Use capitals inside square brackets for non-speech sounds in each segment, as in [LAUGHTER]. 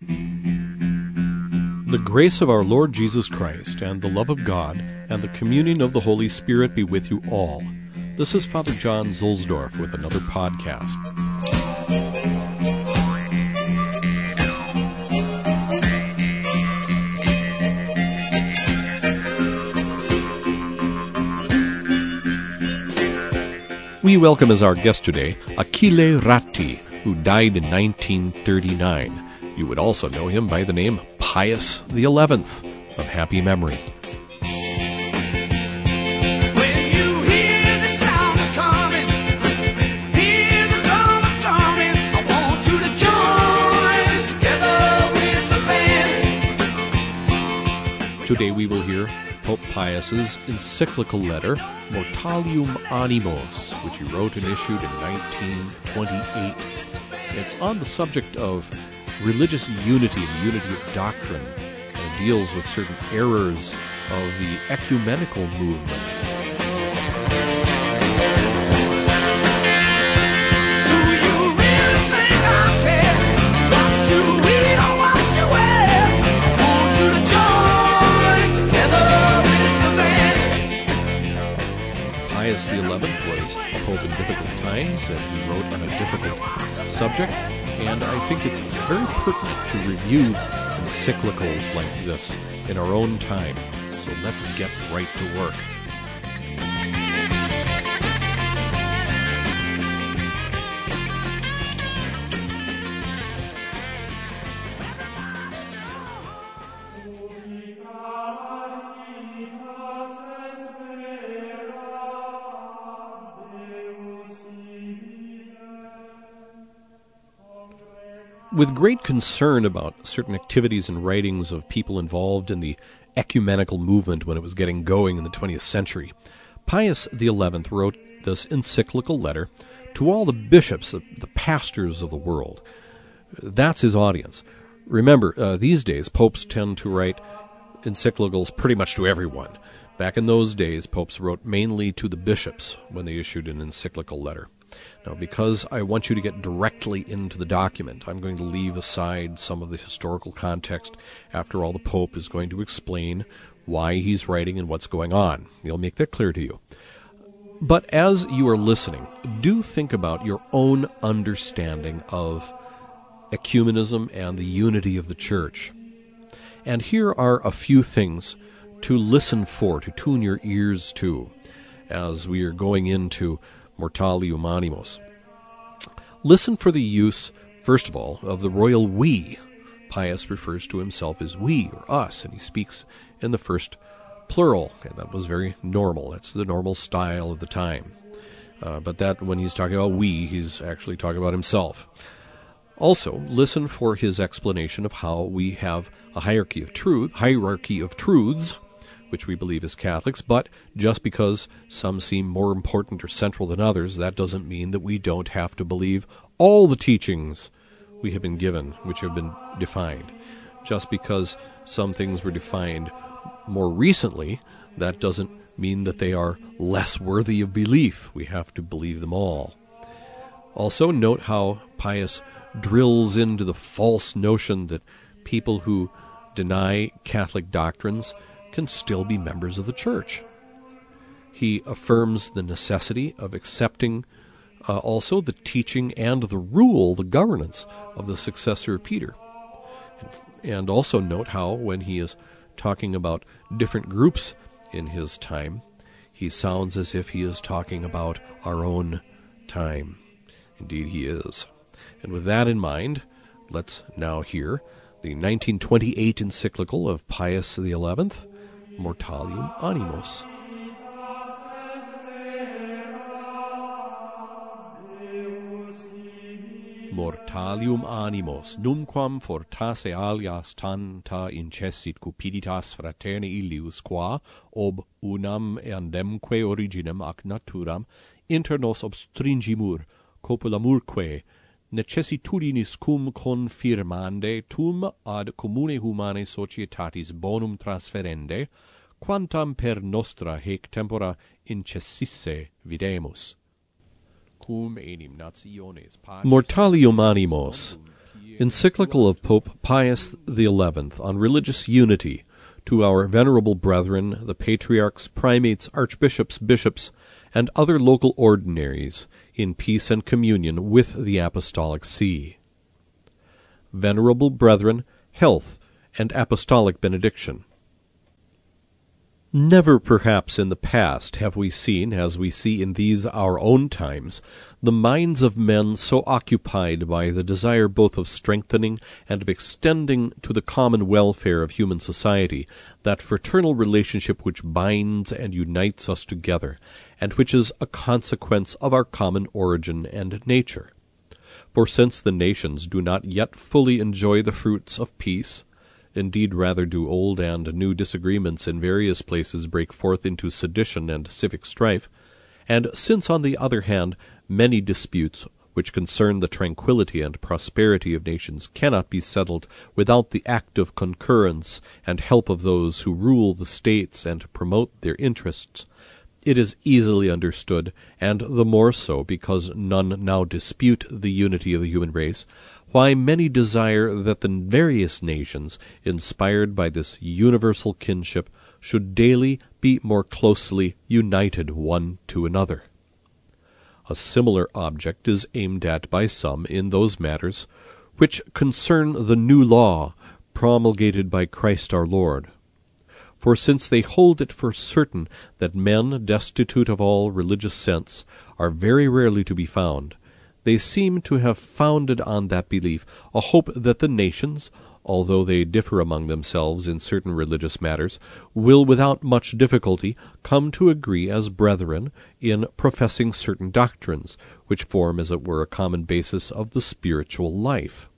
The grace of our Lord Jesus Christ, and the love of God, and the communion of the Holy Spirit be with you all. This is Father John Zuhlsdorf with another podcast. We welcome as our guest today Achille Ratti, who died in 1939. You would also know him by the name Pius XI of happy memory. When you hear the sound of coming, hear the drummers drumming. I want you to join together with the band. Today we will hear Pope Pius's encyclical letter, Mortalium Animos, which he wrote and issued in 1928. It's on the subject of religious unity and unity of doctrine, and deals with certain errors of the ecumenical movement. Do you really think I care what you eat or what you wear? I want you to join together with the band. Pius XI was a pope in difficult times, and he wrote on a difficult subject, and I think it's very pertinent to review encyclicals like this in our own time. So let's get right to work. With great concern about certain activities and writings of people involved in the ecumenical movement when it was getting going in the 20th century, Pius XI wrote this encyclical letter to all the bishops, the, pastors of the world. That's his audience. Remember, uh, these days, popes tend to write encyclicals pretty much to everyone. Back in those days, popes wrote mainly to the bishops when they issued an encyclical letter. Now, because I want you to get directly into the document, I'm going to leave aside some of the historical context. After all, the Pope is going to explain why he's writing and what's going on. He'll make that clear to you. But as you are listening, do think about your own understanding of ecumenism and the unity of the Church. And here are a few things to listen for, to tune your ears to, as we are going into Mortalium Animos. Listen for the use, first of all, of the royal we. Pius refers to himself as we or us, and he speaks in the first plural, and that was very normal. That's the normal style of the time. Uh, but that when he's talking about we, he's actually talking about himself. Also, listen for his explanation of how we have a hierarchy of truth, hierarchy of truths, which we believe as Catholics, but just because some seem more important or central than others, that doesn't mean that we don't have to believe all the teachings we have been given, which have been defined. Just because some things were defined more recently, that doesn't mean that they are less worthy of belief. We have to believe them all. Also, note how Pius drills into the false notion that people who deny Catholic doctrines can still be members of the Church. He affirms the necessity of accepting uh, also the teaching and the rule, the governance of the successor of Peter. And, and also note how, when he is talking about different groups in his time, he sounds as if he is talking about our own time. Indeed, he is. And with that in mind, let's now hear the 1928 encyclical of Pius XI, mortalium animos. Mortalium animos, numquam fortasse alias tanta incessit cupiditas fraterni illius qua, ob unam eandemque originem ac naturam, inter nos obstringimur, copulamurque, necessitudinis cum confirmande tum ad commune humane societatis bonum transferende, quantam per nostra hec tempora incessisse videmus. Cum enim nationes Mortalium animos. Encyclical of Pope Pius XI on religious unity to our venerable brethren, the patriarchs, primates, archbishops, bishops, and other local ordinaries, in peace and communion with the Apostolic See. Venerable brethren, health and apostolic benediction. Never perhaps in the past have we seen, as we see in these our own times, the minds of men so occupied by the desire both of strengthening and of extending to the common welfare of human society that fraternal relationship which binds and unites us together, and which is a consequence of our common origin and nature. For since the nations do not yet fully enjoy the fruits of peace, Indeed, rather do old and new disagreements in various places break forth into sedition and civic strife, and since, on the other hand, many disputes which concern the tranquillity and prosperity of nations cannot be settled without the active concurrence and help of those who rule the states and promote their interests, it is easily understood, and the more so because none now dispute the unity of the human race, why many desire that the various nations, inspired by this universal kinship, should daily be more closely united one to another. A similar object is aimed at by some in those matters which concern the new law promulgated by Christ our Lord. For since they hold it for certain that men destitute of all religious sense are very rarely to be found, they seem to have founded on that belief a hope that the nations, although they differ among themselves in certain religious matters, will without much difficulty come to agree as brethren in professing certain doctrines, which form as it were a common basis of the spiritual life.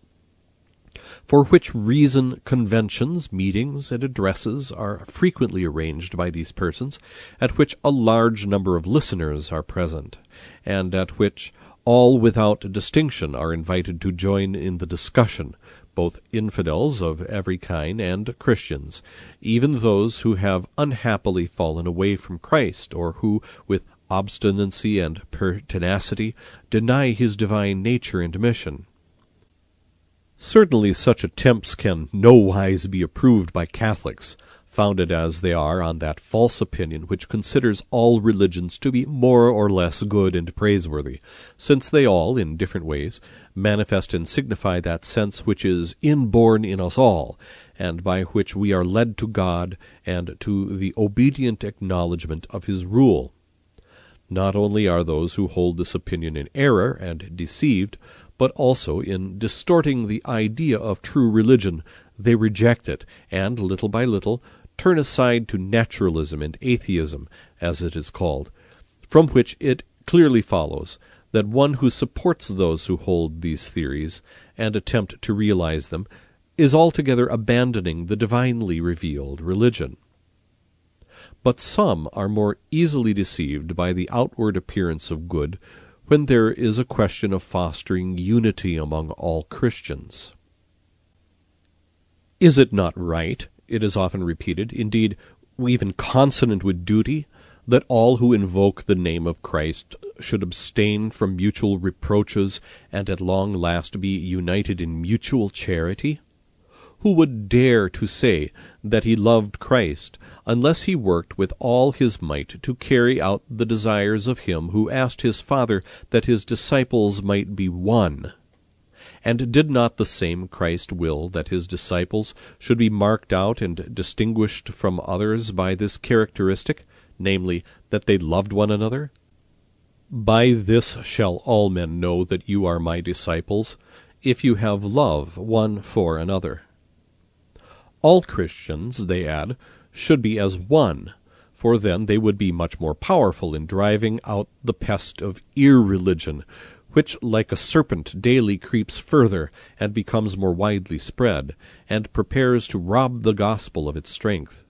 For which reason conventions, meetings, and addresses are frequently arranged by these persons, at which a large number of listeners are present, and at which all without distinction are invited to join in the discussion, both infidels of every kind and Christians, even those who have unhappily fallen away from Christ, or who, with obstinacy and pertinacity, deny his divine nature and mission. Certainly such attempts can no wise be approved by Catholics, founded as they are on that false opinion which considers all religions to be more or less good and praiseworthy, since they all, in different ways, manifest and signify that sense which is inborn in us all, and by which we are led to God and to the obedient acknowledgment of his rule. Not only are those who hold this opinion in error and deceived, but also in distorting the idea of true religion, they reject it, and little by little turn aside to naturalism and atheism, as it is called, from which it clearly follows that one who supports those who hold these theories and attempt to realize them is altogether abandoning the divinely revealed religion. But some are more easily deceived by the outward appearance of good when there is a question of fostering unity among all Christians. Is it not right it is often repeated, indeed, even consonant with duty, that all who invoke the name of Christ should abstain from mutual reproaches and at long last be united in mutual charity? Who would dare to say that he loved Christ unless he worked with all his might to carry out the desires of him who asked his Father that his disciples might be one? And did not the same Christ will that his disciples should be marked out and distinguished from others by this characteristic, namely, that they loved one another? By this shall all men know that you are my disciples, if you have love one for another. All Christians, they add, should be as one, for then they would be much more powerful in driving out the pest of irreligion, which like a serpent daily creeps further and becomes more widely spread, and prepares to rob the gospel of its strength.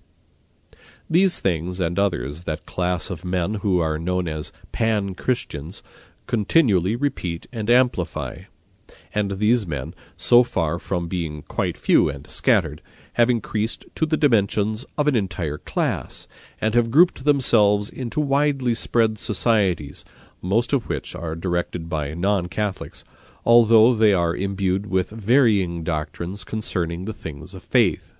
These things and others that class of men who are known as pan Christians continually repeat and amplify. And these men, so far from being quite few and scattered, have increased to the dimensions of an entire class, and have grouped themselves into widely spread societies, most of which are directed by non Catholics, although they are imbued with varying doctrines concerning the things of faith.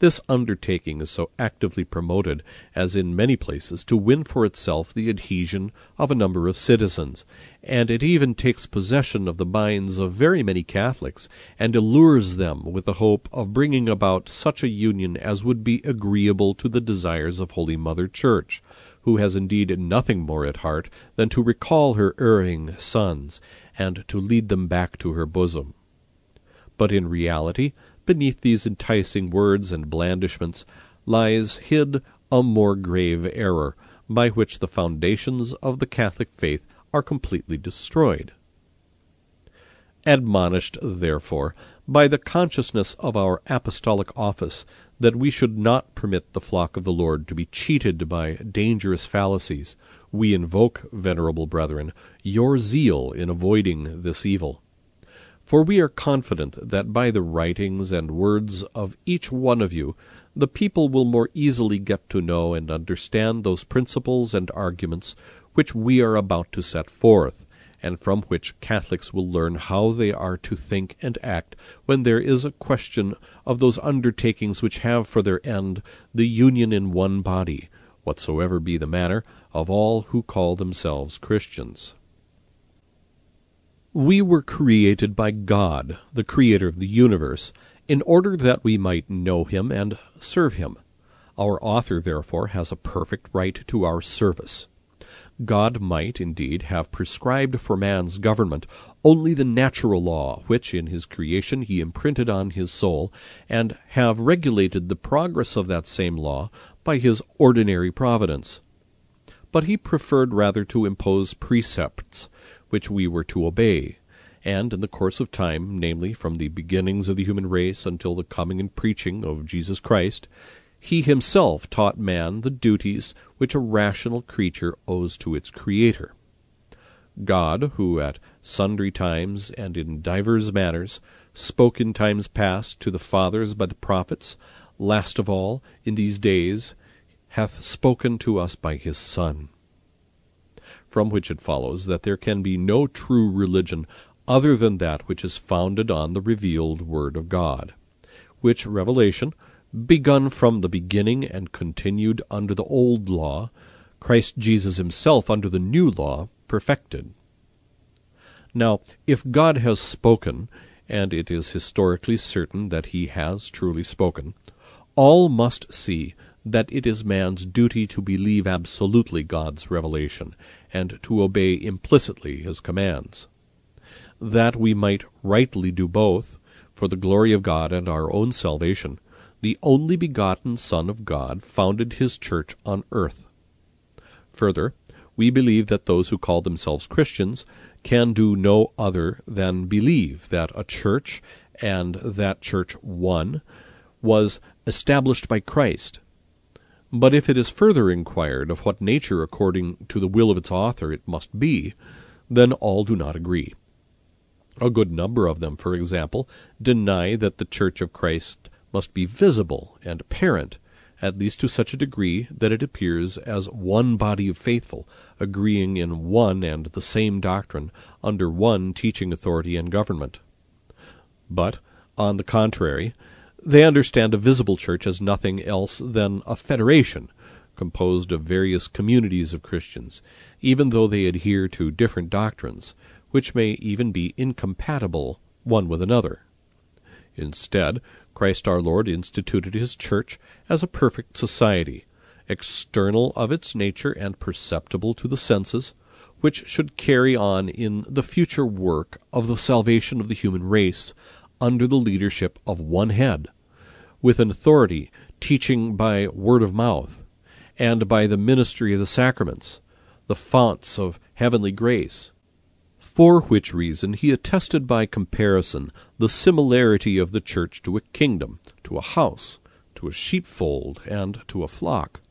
This undertaking is so actively promoted, as in many places, to win for itself the adhesion of a number of citizens, and it even takes possession of the minds of very many Catholics, and allures them with the hope of bringing about such a union as would be agreeable to the desires of Holy Mother Church, who has indeed nothing more at heart than to recall her erring sons, and to lead them back to her bosom. But in reality, beneath these enticing words and blandishments lies hid a more grave error, by which the foundations of the Catholic faith are completely destroyed. Admonished, therefore, by the consciousness of our apostolic office that we should not permit the flock of the Lord to be cheated by dangerous fallacies, we invoke, venerable brethren, your zeal in avoiding this evil. For we are confident that by the writings and words of each one of you the people will more easily get to know and understand those principles and arguments which we are about to set forth, and from which Catholics will learn how they are to think and act when there is a question of those undertakings which have for their end the union in one body, whatsoever be the manner, of all who call themselves Christians. We were created by God, the Creator of the universe, in order that we might know Him and serve Him. Our author, therefore, has a perfect right to our service. God might, indeed, have prescribed for man's government only the natural law which in his creation he imprinted on his soul, and have regulated the progress of that same law by his ordinary providence. But he preferred rather to impose precepts which we were to obey, and in the course of time, namely from the beginnings of the human race until the coming and preaching of Jesus Christ, he himself taught man the duties which a rational creature owes to its Creator. God, who at sundry times and in divers manners spoke in times past to the fathers by the prophets, last of all, in these days, hath spoken to us by his Son from which it follows that there can be no true religion other than that which is founded on the revealed Word of God, which revelation, begun from the beginning and continued under the old law, Christ Jesus himself under the new law perfected. Now, if God has spoken, and it is historically certain that he has truly spoken, all must see that it is man's duty to believe absolutely God's revelation, and to obey implicitly his commands. That we might rightly do both, for the glory of God and our own salvation, the only begotten Son of God founded his church on earth. Further, we believe that those who call themselves Christians can do no other than believe that a church, and that church one, was established by Christ, but if it is further inquired of what nature according to the will of its author it must be, then all do not agree. A good number of them, for example, deny that the Church of Christ must be visible and apparent, at least to such a degree that it appears as one body of faithful, agreeing in one and the same doctrine, under one teaching authority and government. But, on the contrary, they understand a visible church as nothing else than a federation composed of various communities of Christians, even though they adhere to different doctrines, which may even be incompatible one with another. Instead, Christ our Lord instituted his church as a perfect society, external of its nature and perceptible to the senses, which should carry on in the future work of the salvation of the human race under the leadership of one head, with an authority teaching by word of mouth, and by the ministry of the sacraments, the fonts of heavenly grace. For which reason he attested by comparison the similarity of the church to a kingdom, to a house, to a sheepfold, and to a flock.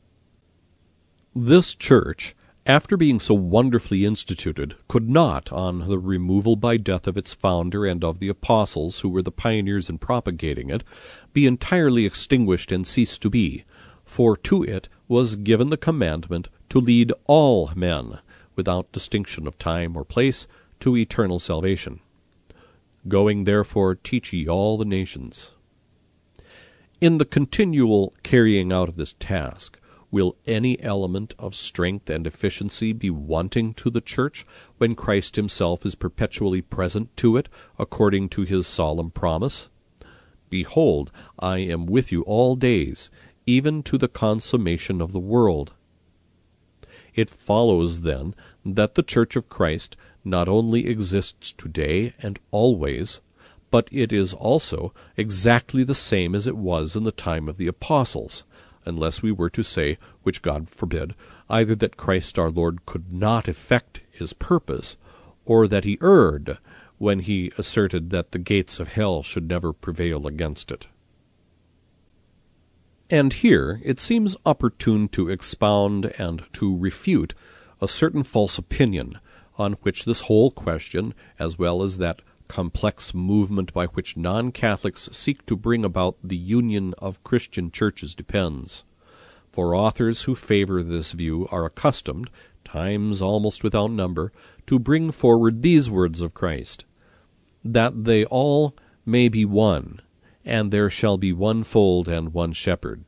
This church, after being so wonderfully instituted, could not, on the removal by death of its founder and of the apostles who were the pioneers in propagating it, be entirely extinguished and cease to be, for to it was given the commandment to lead all men, without distinction of time or place, to eternal salvation. Going therefore teach ye all the nations. In the continual carrying out of this task, will any element of strength and efficiency be wanting to the Church when Christ himself is perpetually present to it, according to his solemn promise? Behold, I am with you all days, even to the consummation of the world. It follows, then, that the Church of Christ not only exists today and always, but it is also exactly the same as it was in the time of the apostles, unless we were to say, which God forbid, either that Christ our Lord could not effect his purpose, or that he erred when he asserted that the gates of hell should never prevail against it. And here it seems opportune to expound and to refute a certain false opinion on which this whole question, as well as that complex movement by which non Catholics seek to bring about the union of Christian churches depends. For authors who favor this view are accustomed, times almost without number, to bring forward these words of Christ that they all may be one, and there shall be one fold and one shepherd.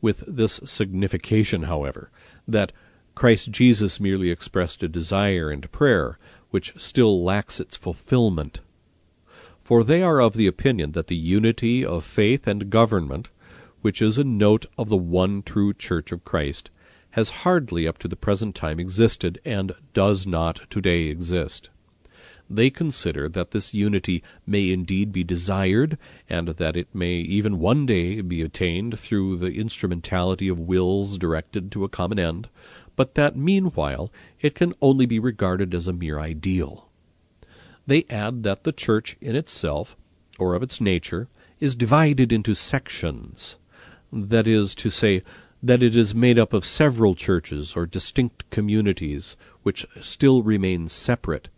With this signification, however, that Christ Jesus merely expressed a desire and prayer which still lacks its fulfillment. For they are of the opinion that the unity of faith and government, which is a note of the one true Church of Christ, has hardly up to the present time existed, and does not today exist. They consider that this unity may indeed be desired, and that it may even one day be attained through the instrumentality of wills directed to a common end, but that meanwhile it can only be regarded as a mere ideal. They add that the Church in itself, or of its nature, is divided into sections, that is to say, that it is made up of several churches or distinct communities which still remain separate,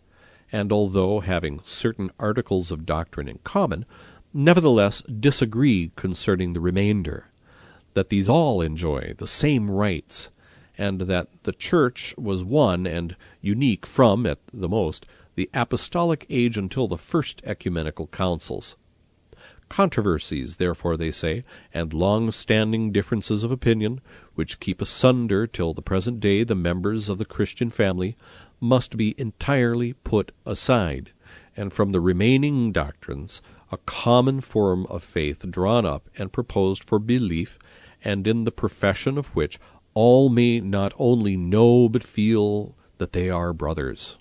and although having certain articles of doctrine in common, nevertheless disagree concerning the remainder, that these all enjoy the same rights, and that the Church was one and unique from, at the most, the apostolic age until the first ecumenical councils. Controversies, therefore, they say, and long standing differences of opinion, which keep asunder till the present day the members of the Christian family, must be entirely put aside, and from the remaining doctrines a common form of faith drawn up and proposed for belief, and in the profession of which all may not only know but feel that they are brothers.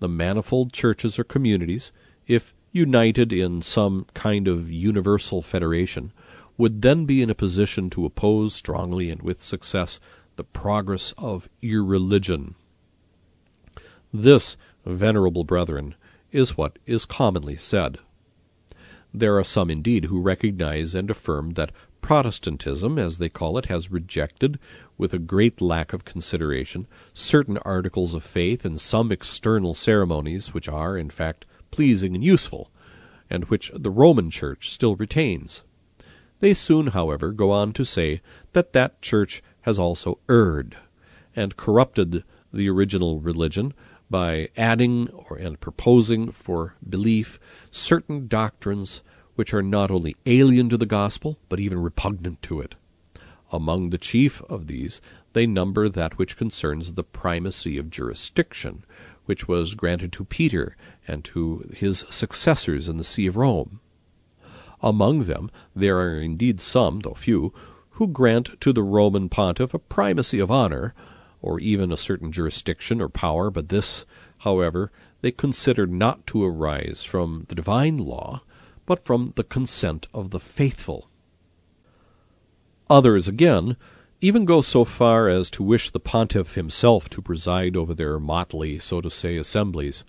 The manifold churches or communities, if united in some kind of universal federation, would then be in a position to oppose strongly and with success the progress of irreligion. This, venerable brethren, is what is commonly said. There are some indeed who recognize and affirm that Protestantism, as they call it, has rejected, with a great lack of consideration, certain articles of faith and some external ceremonies which are, in fact, pleasing and useful, and which the Roman Church still retains. They soon, however, go on to say that that Church has also erred, and corrupted the original religion by adding or and proposing for belief certain doctrines which are not only alien to the gospel, but even repugnant to it. Among the chief of these they number that which concerns the primacy of jurisdiction, which was granted to Peter and to his successors in the See of Rome. Among them there are indeed some, though few, who grant to the Roman pontiff a primacy of honor, or even a certain jurisdiction or power, but this, however, they consider not to arise from the divine law, but from the consent of the faithful. Others, again, even go so far as to wish the pontiff himself to preside over their motley, so to say, assemblies.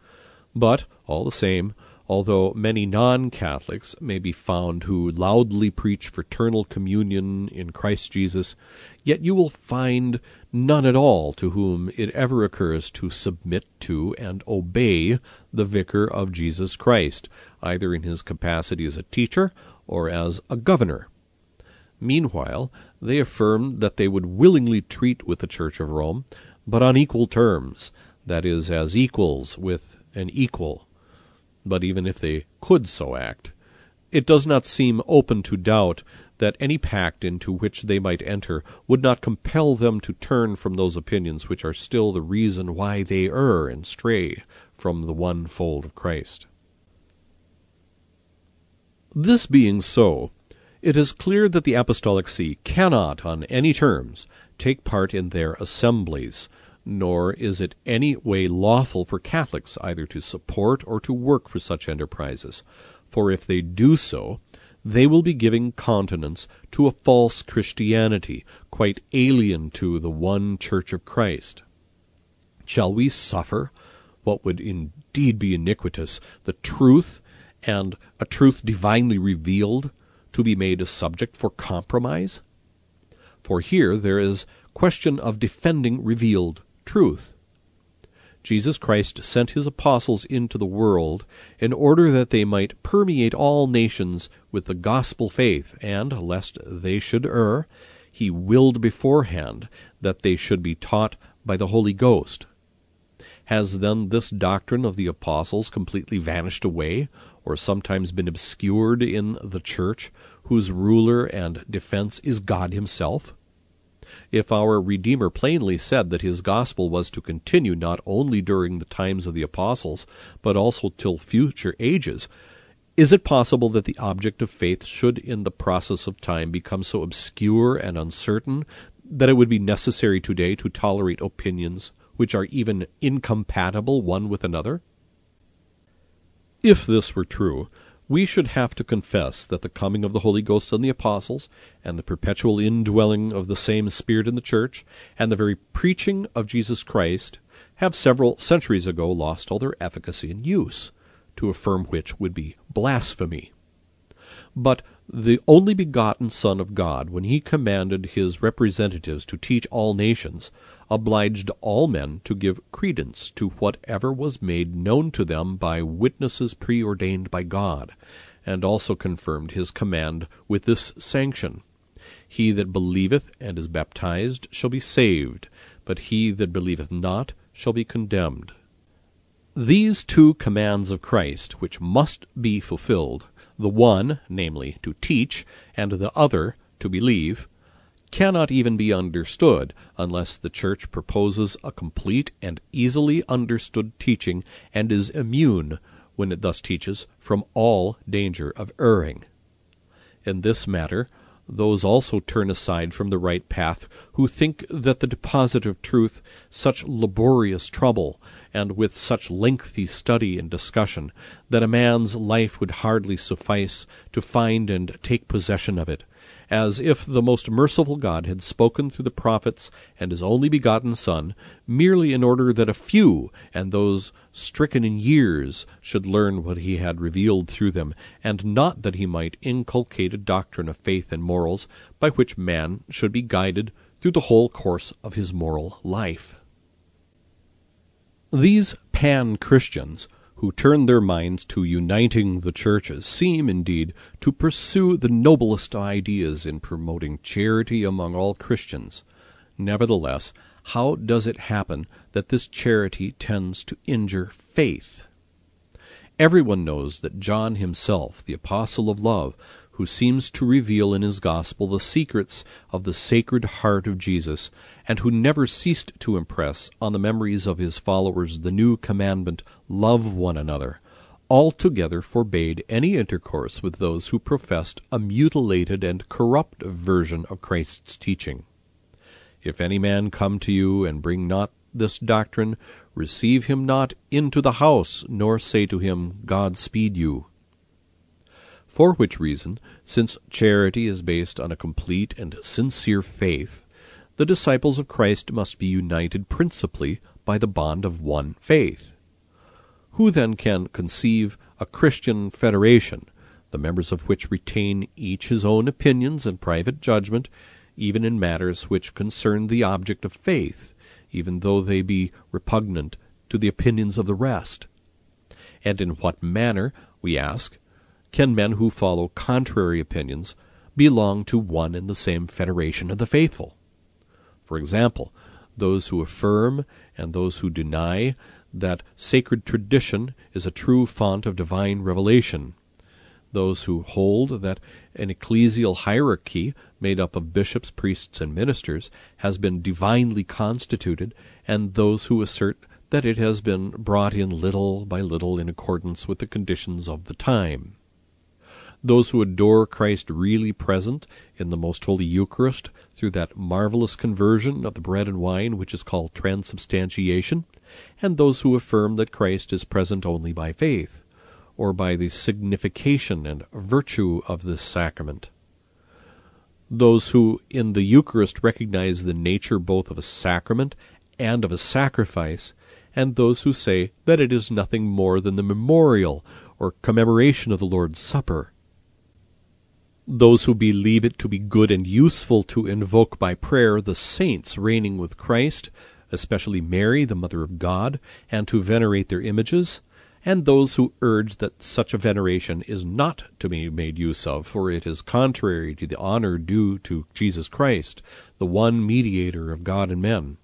But, all the same, although many non Catholics may be found who loudly preach fraternal communion in Christ Jesus, yet you will find none at all to whom it ever occurs to submit to and obey the vicar of Jesus Christ, either in his capacity as a teacher or as a governor. Meanwhile, they affirm that they would willingly treat with the Church of Rome, but on equal terms, that is, as equals with an equal. But even if they could so act, it does not seem open to doubt that any pact into which they might enter would not compel them to turn from those opinions which are still the reason why they err and stray from the one fold of Christ. This being so, it is clear that the Apostolic See cannot, on any terms, take part in their assemblies, nor is it any way lawful for Catholics either to support or to work for such enterprises, for if they do so, they will be giving countenance to a false Christianity, quite alien to the one Church of Christ. Shall we suffer what would indeed be iniquitous, the truth, and a truth divinely revealed, to be made a subject for compromise? For here there is question of defending revealed truth. Jesus Christ sent his apostles into the world in order that they might permeate all nations with the gospel faith, and, lest they should err, he willed beforehand that they should be taught by the Holy Ghost. Has then this doctrine of the apostles completely vanished away, or sometimes been obscured in the church, whose ruler and defense is God himself? If our Redeemer plainly said that his gospel was to continue not only during the times of the apostles, but also till future ages, is it possible that the object of faith should in the process of time become so obscure and uncertain that it would be necessary today to tolerate opinions which are even incompatible one with another? If this were true, we should have to confess that the coming of the Holy Ghost on the apostles, and the perpetual indwelling of the same Spirit in the church, and the very preaching of Jesus Christ, have several centuries ago lost all their efficacy and use, to affirm which would be blasphemy. But the only begotten Son of God, when he commanded his representatives to teach all nations, obliged all men to give credence to whatever was made known to them by witnesses preordained by God, and also confirmed his command with this sanction He that believeth and is baptized shall be saved, but he that believeth not shall be condemned. These two commands of Christ, which must be fulfilled, the one, namely, to teach, and the other, to believe, cannot even be understood unless the Church proposes a complete and easily understood teaching and is immune, when it thus teaches, from all danger of erring. In this matter, those also turn aside from the right path who think that the deposit of truth, such laborious trouble, and with such lengthy study and discussion, that a man's life would hardly suffice to find and take possession of it, as if the most merciful God had spoken through the prophets and his only begotten Son, merely in order that a few, and those stricken in years, should learn what he had revealed through them, and not that he might inculcate a doctrine of faith and morals, by which man should be guided through the whole course of his moral life. These pan Christians who turn their minds to uniting the churches seem, indeed, to pursue the noblest ideas in promoting charity among all Christians. Nevertheless, how does it happen that this charity tends to injure faith? Everyone knows that John himself, the apostle of love, who seems to reveal in his gospel the secrets of the sacred heart of Jesus, and who never ceased to impress on the memories of his followers the new commandment, love one another, altogether forbade any intercourse with those who professed a mutilated and corrupt version of Christ's teaching. If any man come to you and bring not this doctrine, receive him not into the house, nor say to him, God speed you. For which reason, since charity is based on a complete and sincere faith, the disciples of Christ must be united principally by the bond of one faith. Who then can conceive a Christian federation, the members of which retain each his own opinions and private judgment, even in matters which concern the object of faith, even though they be repugnant to the opinions of the rest? And in what manner, we ask, can men who follow contrary opinions belong to one and the same federation of the faithful? For example, those who affirm and those who deny that sacred tradition is a true font of divine revelation, those who hold that an ecclesial hierarchy made up of bishops, priests, and ministers has been divinely constituted, and those who assert that it has been brought in little by little in accordance with the conditions of the time. Those who adore Christ really present in the most holy Eucharist through that marvelous conversion of the bread and wine which is called transubstantiation, and those who affirm that Christ is present only by faith, or by the signification and virtue of this sacrament. Those who in the Eucharist recognize the nature both of a sacrament and of a sacrifice, and those who say that it is nothing more than the memorial or commemoration of the Lord's Supper those who believe it to be good and useful to invoke by prayer the saints reigning with Christ, especially Mary, the Mother of God, and to venerate their images, and those who urge that such a veneration is not to be made use of, for it is contrary to the honor due to Jesus Christ, the one mediator of God and men.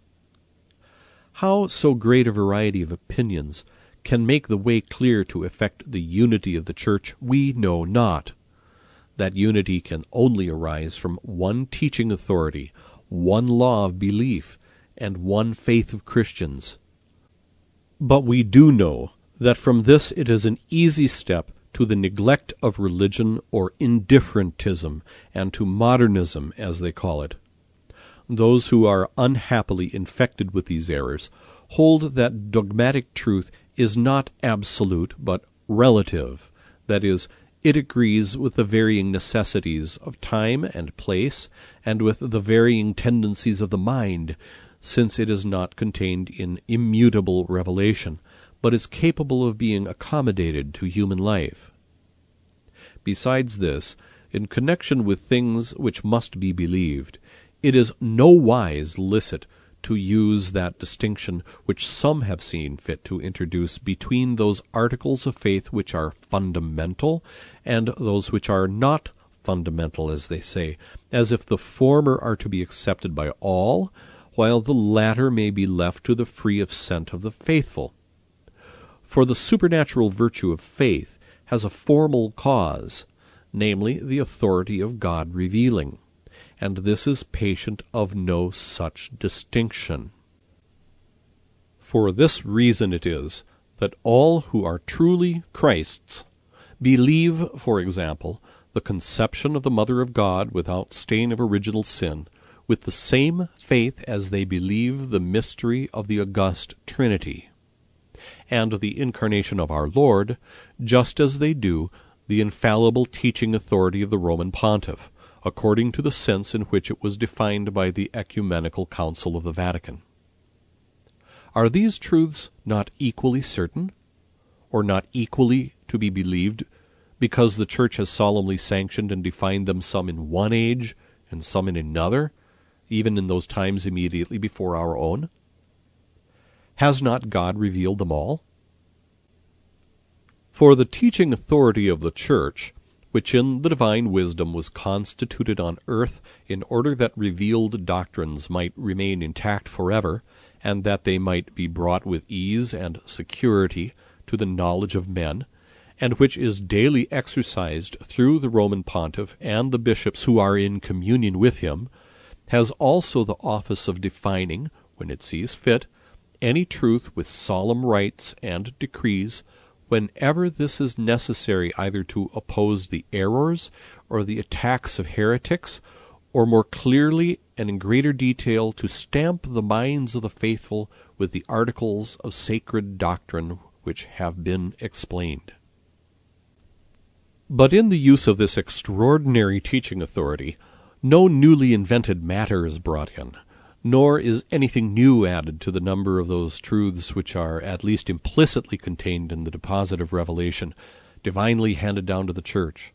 How so great a variety of opinions can make the way clear to effect the unity of the Church, we know not that unity can only arise from one teaching authority, one law of belief, and one faith of Christians. But we do know that from this it is an easy step to the neglect of religion or indifferentism, and to modernism, as they call it. Those who are unhappily infected with these errors hold that dogmatic truth is not absolute but relative, that is, it agrees with the varying necessities of time and place, and with the varying tendencies of the mind, since it is not contained in immutable revelation, but is capable of being accommodated to human life. Besides this, in connection with things which must be believed, it is no wise licit to use that distinction which some have seen fit to introduce between those articles of faith which are fundamental and those which are not fundamental, as they say, as if the former are to be accepted by all, while the latter may be left to the free assent of the faithful. For the supernatural virtue of faith has a formal cause, namely the authority of God revealing and this is patient of no such distinction. For this reason it is that all who are truly Christ's believe, for example, the conception of the Mother of God without stain of original sin, with the same faith as they believe the mystery of the august Trinity, and the incarnation of our Lord, just as they do the infallible teaching authority of the Roman Pontiff, according to the sense in which it was defined by the Ecumenical Council of the Vatican. Are these truths not equally certain, or not equally to be believed, because the Church has solemnly sanctioned and defined them some in one age and some in another, even in those times immediately before our own? Has not God revealed them all? For the teaching authority of the Church which in the divine wisdom was constituted on earth in order that revealed doctrines might remain intact forever, and that they might be brought with ease and security to the knowledge of men, and which is daily exercised through the Roman pontiff and the bishops who are in communion with him, has also the office of defining, when it sees fit, any truth with solemn rites and decrees whenever this is necessary either to oppose the errors or the attacks of heretics, or more clearly and in greater detail to stamp the minds of the faithful with the articles of sacred doctrine which have been explained. But in the use of this extraordinary teaching authority, no newly invented matter is brought in nor is anything new added to the number of those truths which are at least implicitly contained in the deposit of revelation, divinely handed down to the Church.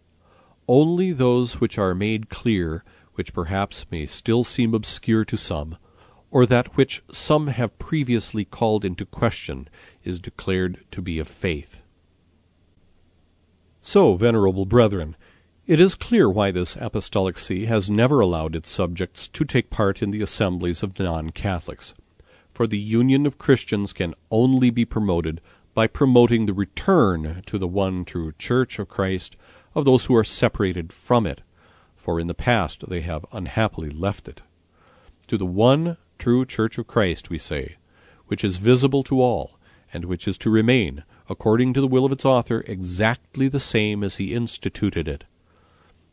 Only those which are made clear, which perhaps may still seem obscure to some, or that which some have previously called into question, is declared to be of faith. So, venerable brethren, it is clear why this Apostolic See has never allowed its subjects to take part in the assemblies of non Catholics. for the union of Christians can only be promoted by promoting the return to the one true Church of Christ of those who are separated from it, for in the past they have unhappily left it. To the one true Church of Christ, we say, which is visible to all, and which is to remain, according to the will of its author, exactly the same as he instituted it.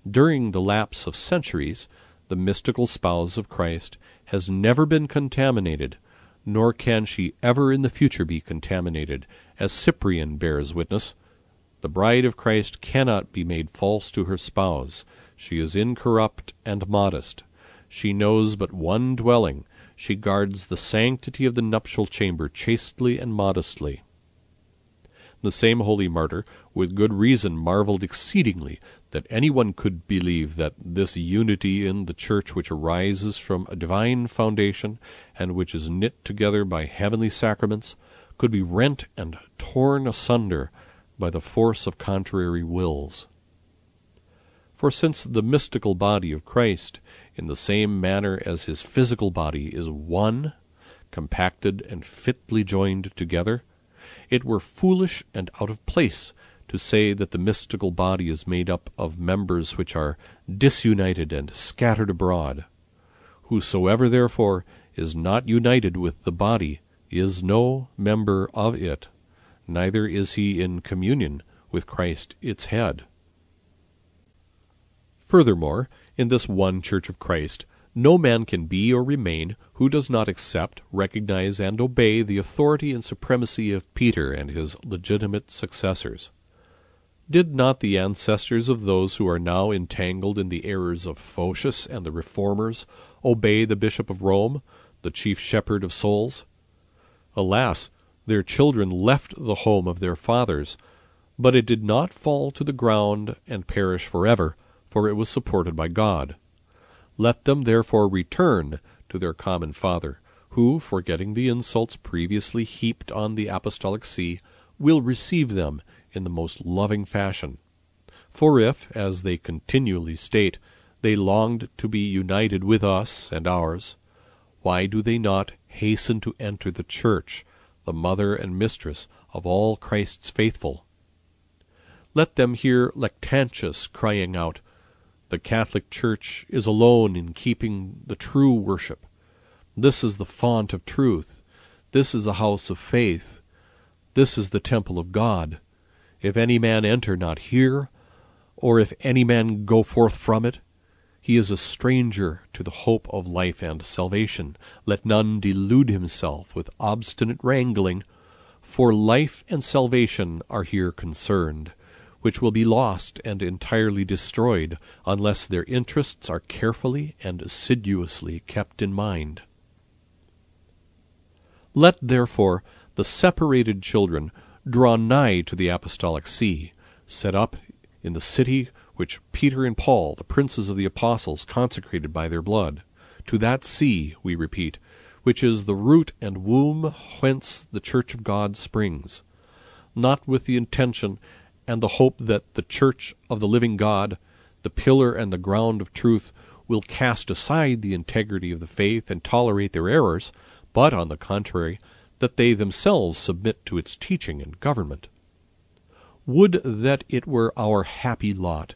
During the lapse of centuries, the mystical spouse of Christ has never been contaminated, nor can she ever in the future be contaminated, as Cyprian bears witness. The bride of Christ cannot be made false to her spouse. She is incorrupt and modest. She knows but one dwelling. She guards the sanctity of the nuptial chamber chastely and modestly. The same holy martyr with good reason marveled exceedingly that any one could believe that this unity in the Church which arises from a divine foundation, and which is knit together by heavenly sacraments, could be rent and torn asunder by the force of contrary wills. For since the mystical body of Christ, in the same manner as his physical body, is one, compacted and fitly joined together, it were foolish and out of place to say that the mystical body is made up of members which are disunited and scattered abroad. Whosoever, therefore, is not united with the body is no member of it, neither is he in communion with Christ its head. Furthermore, in this one Church of Christ, no man can be or remain who does not accept, recognize, and obey the authority and supremacy of Peter and his legitimate successors. Did not the ancestors of those who are now entangled in the errors of Photius and the reformers obey the Bishop of Rome, the chief shepherd of souls? Alas, their children left the home of their fathers, but it did not fall to the ground and perish forever, for it was supported by God. Let them therefore return to their common father, who, forgetting the insults previously heaped on the apostolic see, will receive them in the most loving fashion. For if, as they continually state, they longed to be united with us and ours, why do they not hasten to enter the Church, the mother and mistress of all Christ's faithful? Let them hear Lactantius crying out, The Catholic Church is alone in keeping the true worship. This is the font of truth. This is the house of faith. This is the temple of God. If any man enter not here, or if any man go forth from it, he is a stranger to the hope of life and salvation. Let none delude himself with obstinate wrangling, for life and salvation are here concerned, which will be lost and entirely destroyed unless their interests are carefully and assiduously kept in mind. Let, therefore, the separated children draw nigh to the apostolic see, set up in the city which Peter and Paul, the princes of the apostles, consecrated by their blood. To that see, we repeat, which is the root and womb whence the church of God springs, not with the intention and the hope that the church of the living God, the pillar and the ground of truth, will cast aside the integrity of the faith and tolerate their errors, but, on the contrary, that they themselves submit to its teaching and government. Would that it were our happy lot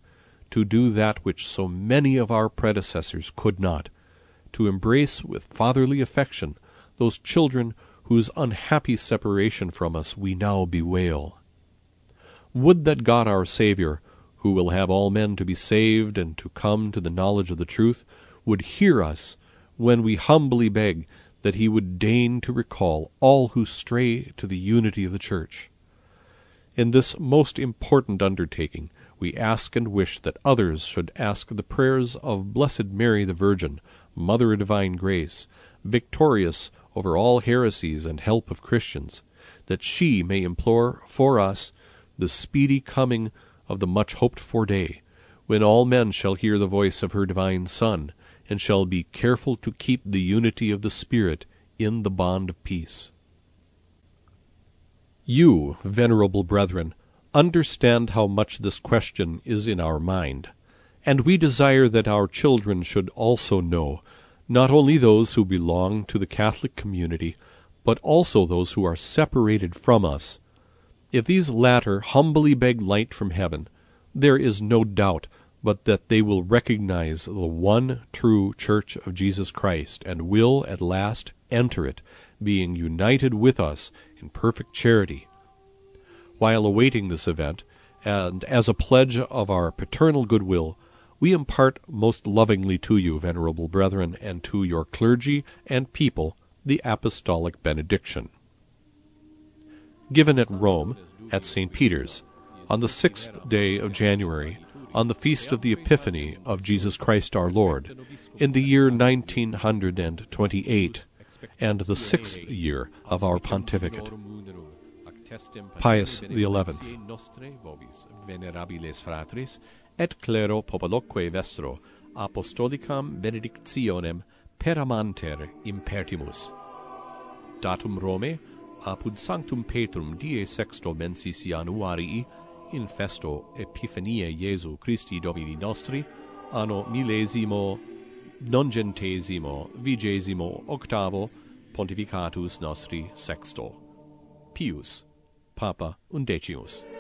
to do that which so many of our predecessors could not, to embrace with fatherly affection those children whose unhappy separation from us we now bewail. Would that God our Saviour, who will have all men to be saved and to come to the knowledge of the truth, would hear us when we humbly beg that he would deign to recall all who stray to the unity of the Church. In this most important undertaking, we ask and wish that others should ask the prayers of Blessed Mary the Virgin, Mother of Divine Grace, victorious over all heresies and help of Christians, that she may implore for us the speedy coming of the much hoped for day, when all men shall hear the voice of her divine Son, and shall be careful to keep the unity of the Spirit in the bond of peace. You, venerable brethren, understand how much this question is in our mind, and we desire that our children should also know, not only those who belong to the Catholic community, but also those who are separated from us. If these latter humbly beg light from heaven, there is no doubt but that they will recognize the one true Church of Jesus Christ, and will at last enter it, being united with us in perfect charity. While awaiting this event, and as a pledge of our paternal goodwill, we impart most lovingly to you, venerable brethren, and to your clergy and people, the apostolic benediction. Given at Rome, at St. Peter's, on the sixth day of January, on the feast of the Epiphany of Jesus Christ our Lord, in the year 1928, and the sixth year of our pontificate. Pius the Eleventh. et clero popoloque vestro apostolicam benedictionem peramanter impertimus. Datum Rome, apud Sanctum Petrum die sexto mensis Januarii, in festo Epifania Jesu Christi Domini nostri, anno millesimo nongentesimo vigesimo octavo pontificatus nostri sexto. Pius, Papa undecimus.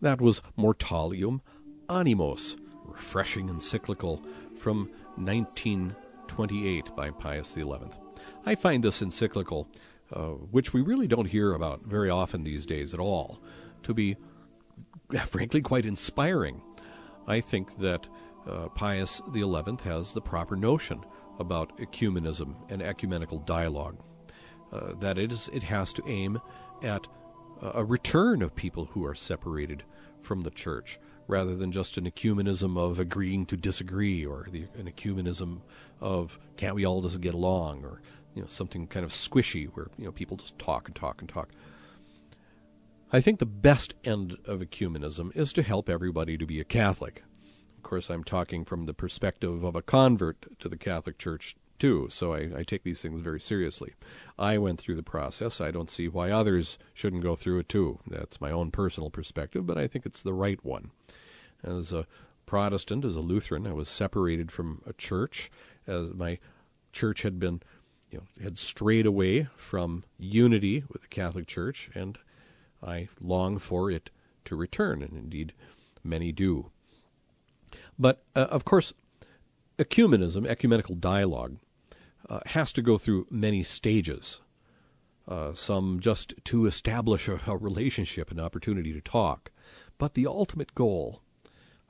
That was Mortalium Animos, refreshing encyclical from 1928 by Pius XI. I find this encyclical, uh, which we really don't hear about very often these days at all, to be frankly quite inspiring. I think that uh, Pius XI has the proper notion about ecumenism and ecumenical dialogue. Uh, that it, is, it has to aim at a return of people who are separated from the church, rather than just an ecumenism of agreeing to disagree, or the, an ecumenism of can't we all just get along, or you know something kind of squishy where you know people just talk and talk and talk. I think the best end of ecumenism is to help everybody to be a Catholic. Of course, I'm talking from the perspective of a convert to the Catholic Church too, so I, I, take these things very seriously. I went through the process. I don't see why others shouldn't go through it too. That's my own personal perspective, but I think it's the right one. As a Protestant, as a Lutheran, I was separated from a church, as my church had been, you know, had strayed away from unity with the Catholic Church, and I long for it to return, and indeed many do. But uh, of course, ecumenism, ecumenical dialogue, uh, has to go through many stages. Uh, some just to establish a, a, relationship, an opportunity to talk. But the ultimate goal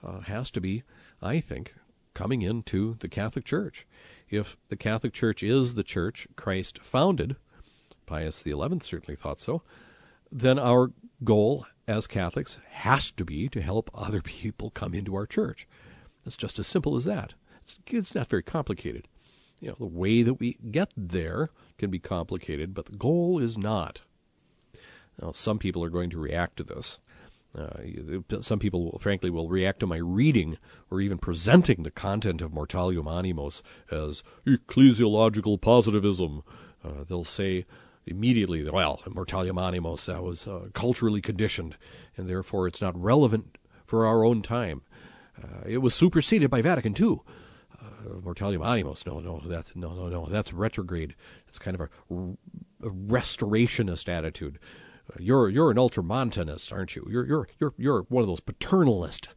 uh, has to be, I think, coming into the Catholic Church. If the Catholic Church is the church Christ founded, Pius XI certainly thought so, then our goal as Catholics has to be to help [LAUGHS] other people come into our church. It's just as simple as that. It's, it's not very complicated you know, the way that we get there can be complicated, but the goal is not. Now, some people are going to react to this. Uh, some people, will, frankly, will react to my reading or even presenting the content of Mortalium Animos as ecclesiological positivism. Uh, they'll say immediately, well, Mortalium Animos, that was uh, culturally conditioned, and therefore it's not relevant for our own time. Uh, it was superseded by Vatican II Mortalium Animos. No, no, that's no, no, no. That's retrograde. It's kind of a, a restorationist attitude. Uh, you're you're an ultramontanist, aren't you? You're you're you're you're one of those paternalist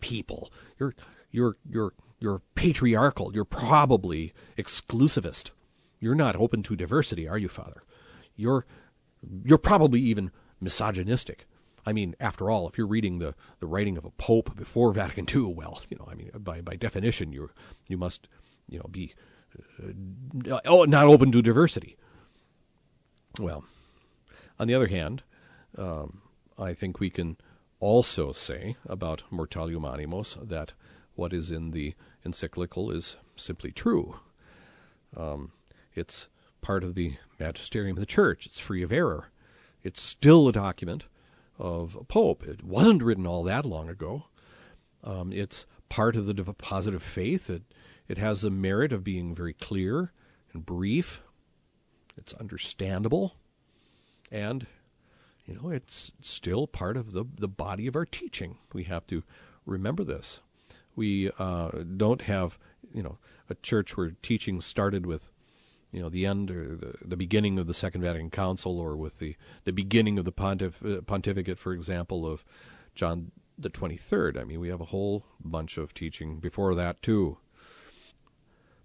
people. You're you're you're you're patriarchal. You're probably exclusivist. You're not open to diversity, are you, Father? You're you're probably even misogynistic. I mean, after all, if you're reading the, the writing of a pope before Vatican II, well, you know, I mean, by by definition, you you must, you know, be uh, oh, not open to diversity. Well, On the other hand, um, I think we can also say about Mortalium Animos that what is in the encyclical is simply true. Um, it's part of the magisterium of the church. It's free of error. It's still a document of a pope. It wasn't written all that long ago. Um, it's part of the deposit of faith. It, it has the merit of being very clear and brief. It's understandable. And, you know, it's still part of the, the body of our teaching. We have to remember this. We uh, don't have, you know, a church where teaching started with you know, the end or the, the beginning of the Second Vatican Council, or with the, the beginning of the pontif- uh, pontificate, for example, of John the 23rd. I mean, we have a whole bunch of teaching before that, too.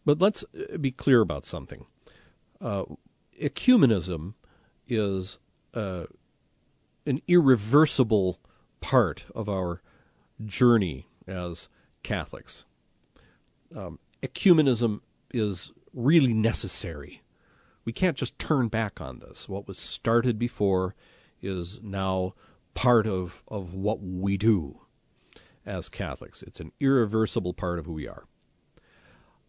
But let's uh, be clear about something. Uh, ecumenism is uh, an irreversible part of our journey as Catholics. Um, ecumenism is really necessary. We can't just turn back on this. What was started before is now part of, of what we do as Catholics. It's an irreversible part of who we are.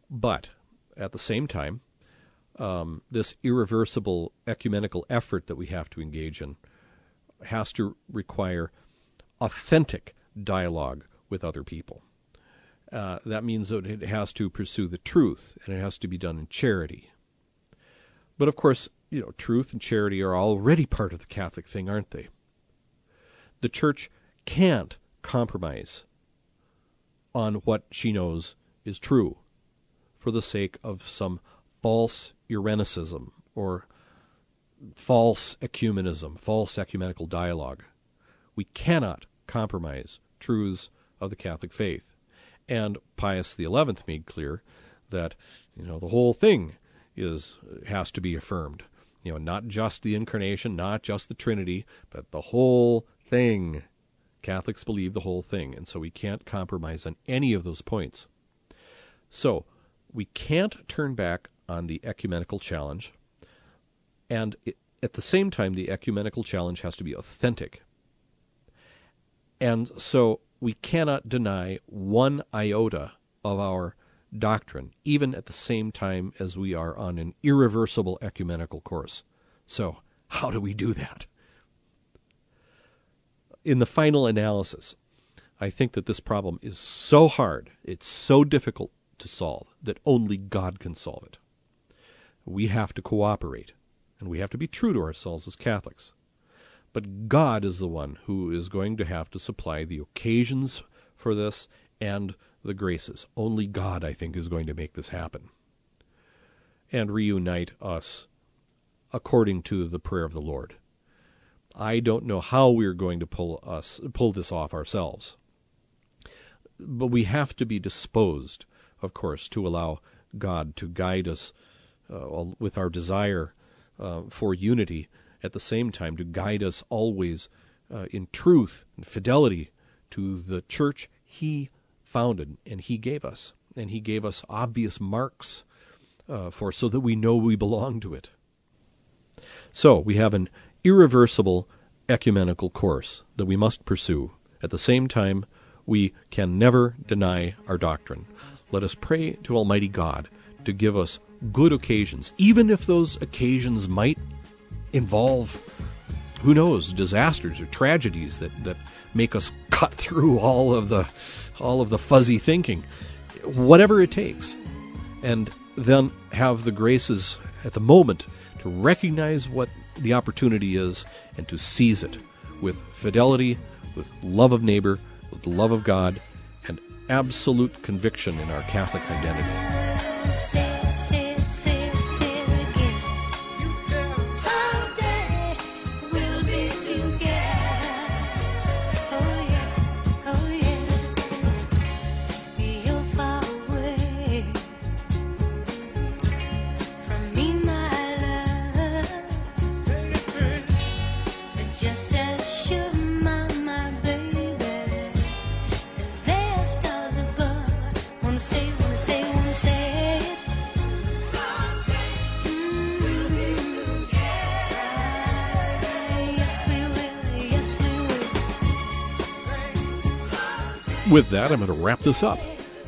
But at the same time, um, this irreversible ecumenical effort that we have to engage in has to require authentic dialogue with other people. Uh, that means that it has to pursue the truth, and it has to be done in charity. But of course, you know, truth and charity are already part of the Catholic thing, aren't they? The Church can't compromise on what she knows is true for the sake of some false Irenicism or false ecumenism, false ecumenical dialogue. We cannot compromise truths of the Catholic faith. And Pius XI made clear that you know the whole thing is has to be affirmed. You know, not just the incarnation, not just the Trinity, but the whole thing. Catholics believe the whole thing, and so we can't compromise on any of those points. So we can't turn back on the ecumenical challenge, and it, at the same time, the ecumenical challenge has to be authentic. And so we cannot deny one iota of our doctrine, even at the same time as we are on an irreversible ecumenical course. So, how do we do that? In the final analysis, I think that this problem is so hard, it's so difficult to solve, that only God can solve it. We have to cooperate, and we have to be true to ourselves as Catholics. But God is the one who is going to have to supply the occasions for this and the graces. Only God, I think, is going to make this happen and reunite us according to the prayer of the Lord. I don't know how we're going to pull us pull this off ourselves. But we have to be disposed, of course, to allow God to guide us uh, with our desire uh, for unity at the same time to guide us always uh, in truth and fidelity to the church he founded and he gave us. And he gave us obvious marks uh, for so that we know we belong to it. So we have an irreversible ecumenical course that we must pursue. At the same time, we can never deny our doctrine. Let us pray to Almighty God to give us good occasions, even if those occasions might involve who knows disasters or tragedies that, that make us [LAUGHS] cut through all of the all of the fuzzy thinking. Whatever it takes. And then have the graces at the moment to recognize what the opportunity is and to seize it with fidelity with love of neighbor with the love of god and absolute conviction in our catholic identity with that, I'm going to wrap this up.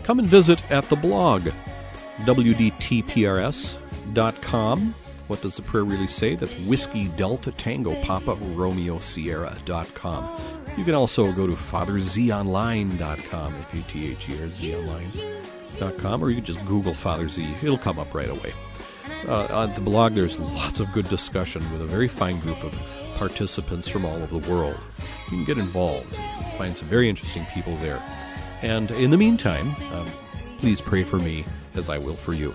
Come and visit at the blog, wdtprs.com. What does the prayer really say? That's Whiskey Delta Tango Papa Romeo Sierra.com. You can also go to FatherZOnline.com, F A T H E R Z Online.com, or you can just Google Father Z. It'll come up right away. Uh, on the blog, there's lots of good discussion with a very fine group of participants from all over the world. You can get involved, find some very interesting people there. And in the meantime, um, please pray for me as I will for you.